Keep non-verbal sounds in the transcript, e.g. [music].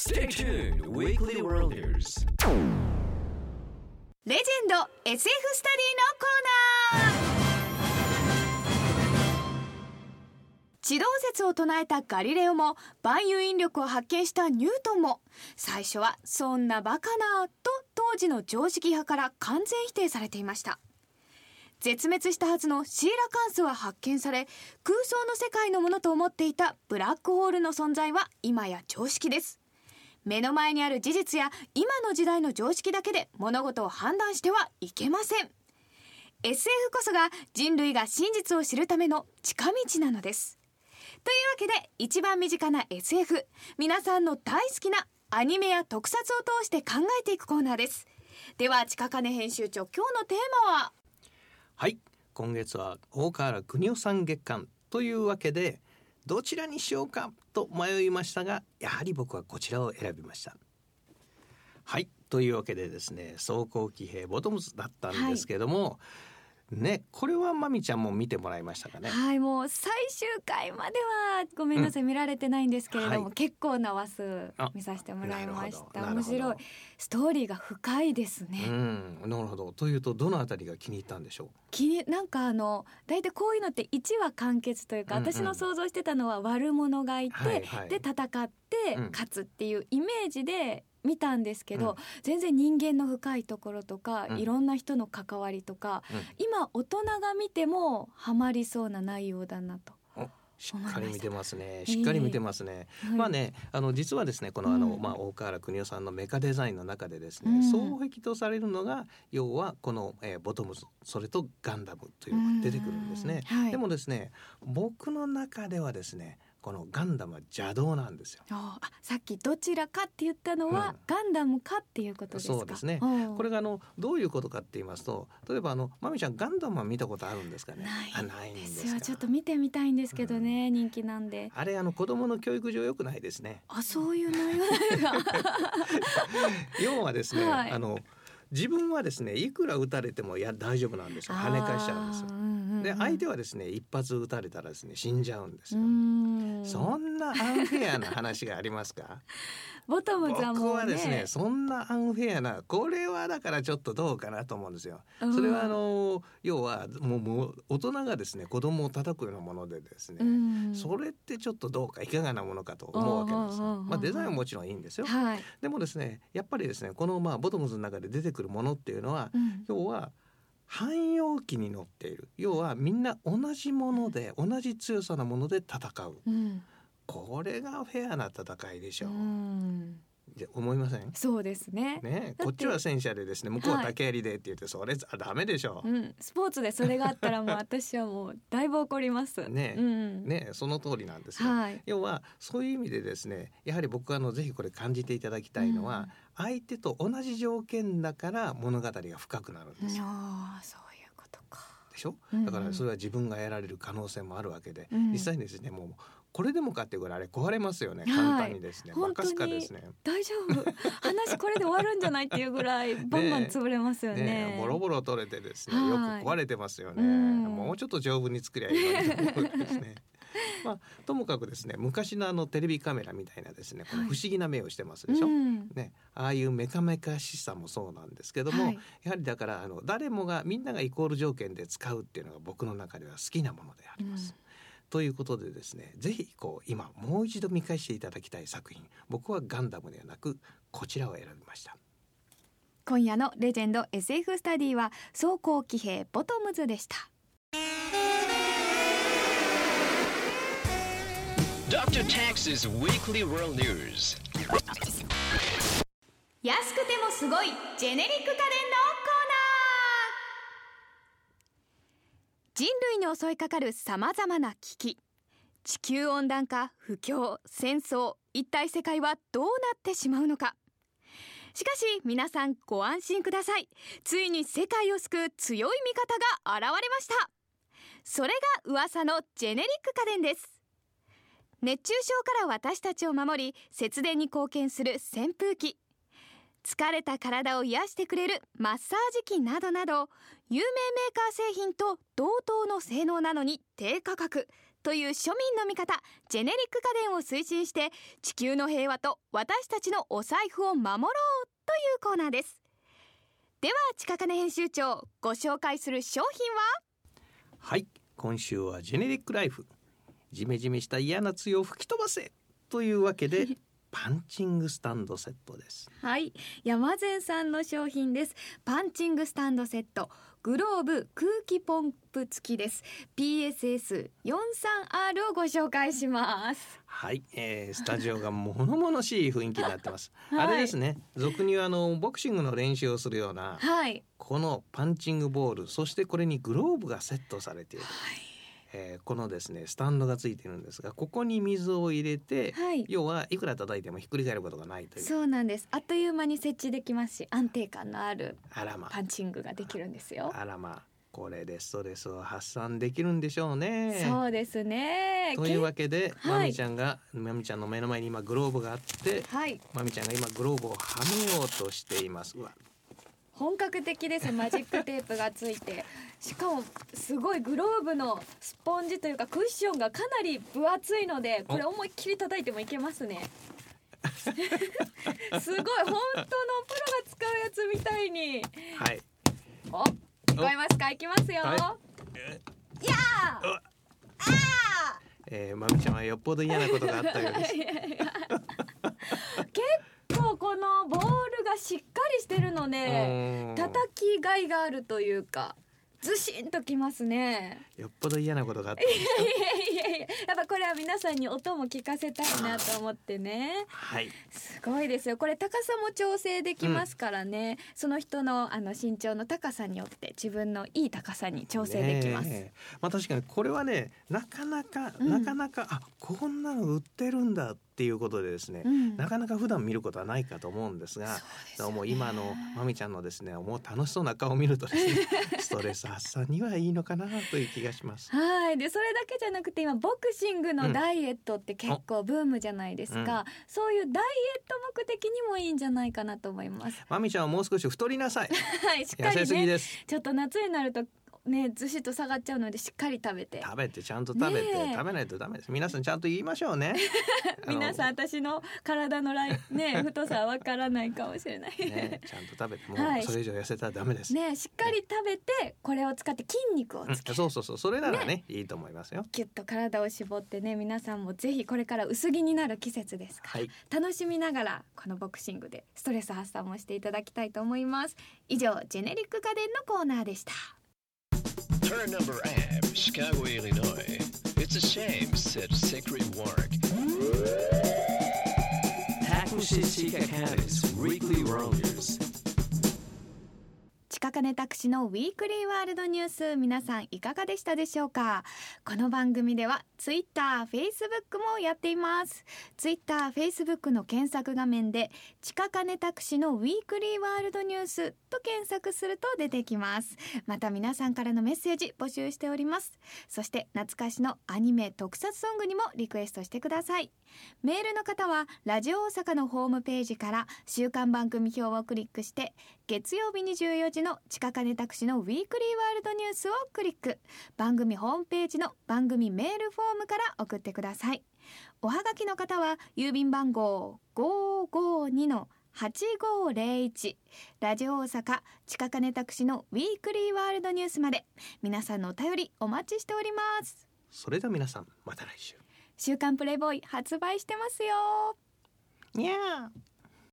Stay tuned, Weekly Worlders. レジェンド SF スタディのコーナー。地動説を唱えたガリレオも万有引力を発見したニュートンも最初はそんなバカなと当時の常識派から完全否定されていました。絶滅したはずのシーラカンスは発見され空想の世界のものと思っていたブラックホールの存在は今や常識です。目の前にある事実や今の時代の常識だけで物事を判断してはいけません。SF こそが人類が真実を知るための近道なのです。というわけで一番身近な SF 皆さんの大好きなアニメや特撮を通して考えていくコーナーです。では近金編集長今日のテーマは？はい。今月は大河原邦夫さん月間というわけでどちらにしようかと迷いましたがやはり僕はこちらを選びました。はい。というわけでですね走行騎兵ボトムズだったんですけども、ねこれはまみちゃんも見てもらいましたかね。はいもう最終回まではごめんなさい、見られてないんですけれども、はい。結構な話数あ見させてもらいました。面白い。ストーリーが深いですね、うんなるほど。というとどのあたりが気に入ったんでしょう？気になんかあの大体こういうのって1話完結というか、うんうん。私の想像してたのは悪者がいて、はいはい。で戦ってうん。勝つっていうイメージで見たんですけど、うん。全然人間の深いところとか、うん。いろんな人の関わりとか、うん。今大人が見てもハマりそうな内容だなと。しっかり見てますね。ええしっかり見てますね、はいまあねあの実はですねこのあの、うん。まあ大河原邦夫さんのメカデザインの中でですね、うん。双璧とされるのが要はこの、えーボトムズそれとガンダムというのが出てくるんですね、うん。はい。でもですね僕の中ではですねこのガンダムは邪道なんですよ。ああさっきどちらかって言ったのは、うん。ガンダムかっていうことですか？そうですね。これがあのどういうことかって言いますと例えばあのまみちゃんガンダムは見たことあるんですかね？あないんでですよちょっと見てみたいんですけどね、人気なんで。あれあの子供の教育上良くないですね。あそういう内容なんだ要はですね、はい。あの自分はですねいくら撃たれてもいや大丈夫なんですよ。跳ね返しちゃうんですよで相手はですね一発撃たれたらですね死んじゃうんですうよ。ん。そんなアンフェアな話がありますか？[laughs] ボトムズは僕もうねはですねそんなアンフェアなこれはだからちょっとどうかなと思うんですよ。うん。それはあの要はもうもう大人がですね子供を叩くようなものでですね、うん。それってちょっとどうかいかがなものかと思うわけですまあデザインはもちろんいいんですよ。はい、でもですねやっぱりですねこのまあボトムズの中で出てくるものっていうのは、うん。要は汎用機に乗っている。要はみんな同じもので同じ強さのもので戦う。うん。これがフェアな戦いでしょう。う、ん、じゃ思いません？そうですね。ねてこっちは戦車でですね。向こうは竹槍でって言ってそれあダメでしょ。うん、スポーツでそれがあったらもう私はもうだいぶ怒ります。ねうん、ねその通りなんですよ、はい。要はそういう意味でですねやはり僕はあのぜひこれ感じていただきたいのは、相手と同じ条件だから物語が深くなるんですよ、ああそういうことか。でしょ？うんうん。だからそれは自分がやられる可能性もあるわけで、うん。実際にですねもうこれでもかっていうぐらいあれ壊れますよね。はい。簡単にですね、本当にですね。大丈夫。話これで終わるんじゃないっていうぐらい [laughs] バンバン潰れますよね。ねボロボロ取れてですねはい。よく壊れてますよね、うん。もうちょっと丈夫に作りゃいいのにと思うわけですね。[laughs] まあともかくですね昔のあのテレビカメラみたいなですねこの不思議な目をしてますでしょ、うん。ね、ああいうメカメカしさもそうなんですけども、はい。やはりだからあの誰もがみんながイコール条件で使うっていうのが僕の中では好きなものであります。ということでですねぜひこう今もう一度見返していただきたい作品僕はガンダムではなくこちらを選びました。今夜のレジェンド SF スタディは走行騎兵ボトムズでした Dr. Tax's Weekly World News. 安くてもすごいジェネリック家電のコーナー人類に襲いかかるさまざまな危機。地球温暖化不況戦争一体世界はどうなってしまうのか。しかし皆さんご安心ください。ついに世界を救う強い味方が現れました。それが噂のジェネリック家電です。熱中症から私たちを守り節電に貢献する扇風機。疲れた体を癒してくれるマッサージ機などなど有名メーカー製品と同等の性能なのに低価格という庶民の味方ジェネリック家電を推進して地球の平和と私たちのお財布を守ろうというコーナーです。では近金編集長ご紹介する商品は？はい今週はジェネリックライフ。ジメジメした嫌な梅雨を吹き飛ばせというわけで [laughs] パンチングスタンドセットです。はい。山善さんの商品です。パンチングスタンドセット。グローブ空気ポンプ付きです。PSS43R をご紹介します。はい、えー、スタジオが物々しい雰囲気になってます、[laughs] はい。あれですね。俗にはあのボクシングの練習をするようなはい。このパンチングボールそしてこれにグローブがセットされている、えーこのですねスタンドがついているんですがここに水を入れて、はい。要はいくら叩いてもひっくり返ることがないという。そうなんです。あっという間に設置できますし安定感のあるパンチングができるんですよ。あらま。これでストレスを発散できるんでしょうね。そうですね。というわけで、はい。まみちゃんがまみちゃんの目の前に今グローブがあってはい。まみちゃんが今グローブをはめようとしています。うわ本格的です。マジックテープがついて。しかもすごいグローブのスポンジというかクッションがかなり分厚いのでこれ思いっきり叩いてもいけますね。[laughs] すごい。本当のプロが使うやつみたいに。はい。お聞こえますか？いきますよ、はい。やー！うえー、まみちゃんはよっぽど嫌なことがあったようです。[laughs] 結構このボールがしっかりしてるのでうん叩きがいがあるというかずしんときますね。よっぽど嫌なことがあった。[laughs] いやいやいややっぱこれは皆さんに音も聞かせたいなと思ってね。はい。すごいですよ。これ高さも調整できますからね、その人のあの身長の高さによって自分のいい高さに調整できます、ねえ。まあ確かにこれはねなかなか、うん。なかなかあこんなの売ってるんだっていうことでですね、うん。なかなか普段見ることはないかと思うんですがそうね。もう今のまみちゃんのですねもう楽しそうな顔を見るとですね [laughs] ストレス発散にはいいのかなという気がします。はい。でそれだけじゃなくて今ボクシングのダイエットって結構ブームじゃないですか、そういうダイエット目的にもいいんじゃないかなと思います。まみちゃんはもう少し太りなさい。[laughs] はいしっか痩せすぎりねです。ちょっと夏になるとねずしっと下がっちゃうのでしっかり食べて食べてちゃんと食べて、ねえ食べないとダメです。皆さんちゃんと言いましょうね。[laughs] 皆さん私の体のライね [laughs] 太さはわからないかもしれないねちゃんと食べてもはいうそれ以上痩せたらダメです。ねしっかり食べてこれを使って筋肉をうんつける、そうそうそうそれならねいいと思いますよ。キュッと体を絞ってね皆さんもぜひこれから薄着になる季節ですから、はい楽しみながらこのボクシングでストレス発散もしていただきたいと思います以上ジェネリック家電のコーナーでした Her number am Chicago, Illinois. It's a shame, said Secretary Wark. Hackman City Cannabis 金タクシのウィークリーワールドニュース。皆さんいかがでしたでしょうか？この番組ではツイッター、フェイスブックもやっています。ツイッター、フェイスブックの検索画面で近金タクシのウィークリーワールドニュースと検索すると出てきます。また皆さんからのメッセージ募集しております。そして懐かしのアニメ特撮ソングにもリクエストしてください。メールの方はラジオ大阪のホームページから週刊番組表をクリックして月曜日24時の地下金タクシのウィークリーワールドニュースをクリック。番組ホームページの番組メールフォームから送ってください。おはがきの方は郵便番号552の8501ラジオ大阪地下金タクシのウィークリーワールドニュースまで。皆さんのお便りお待ちしております。それでは皆さんまた来週。週刊プレイボーイ発売してますよ。にゃー